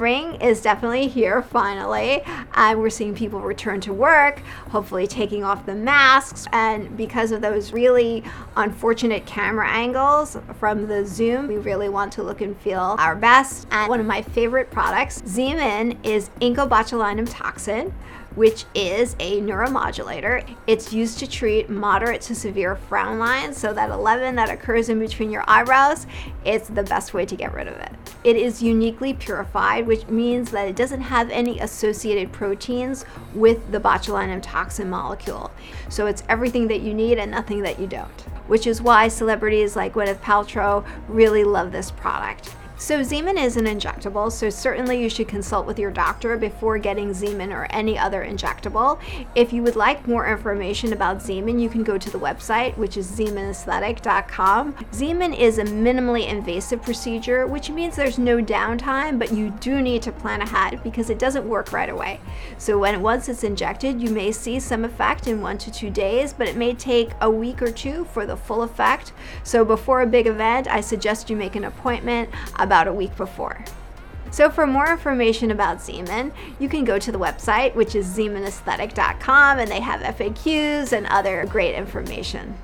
spring is definitely here finally, and we're seeing people return to work, hopefully taking off the masks. And because of those really unfortunate camera angles from the Zoom, we really want to look and feel our best. And one of my favorite products, Xeomin, is incobotulinum toxin which is a neuromodulator. It's used to treat moderate to severe frown lines, so that 11 that occurs in between your eyebrows, it's the best way to get rid of it. It is uniquely purified, which means that it doesn't have any associated proteins with the botulinum toxin molecule. So it's everything that you need and nothing that you don't, which is why celebrities like Gwyneth Paltrow really love this product. So Xeomin is an injectable, so certainly you should consult with your doctor before getting Xeomin or any other injectable. If you would like more information about Xeomin, you can go to the website, which is xeominaesthetic.com. Xeomin is a minimally invasive procedure, which means there's no downtime, but you do need to plan ahead because it doesn't work right away. So when once it's injected, you may see some effect in one to two days, but it may take a week or two for the full effect. So before a big event, I suggest you make an appointment about a week before. So for more information about Xeomin, you can go to the website, which is xeominaesthetic.com, and they have FAQs and other great information.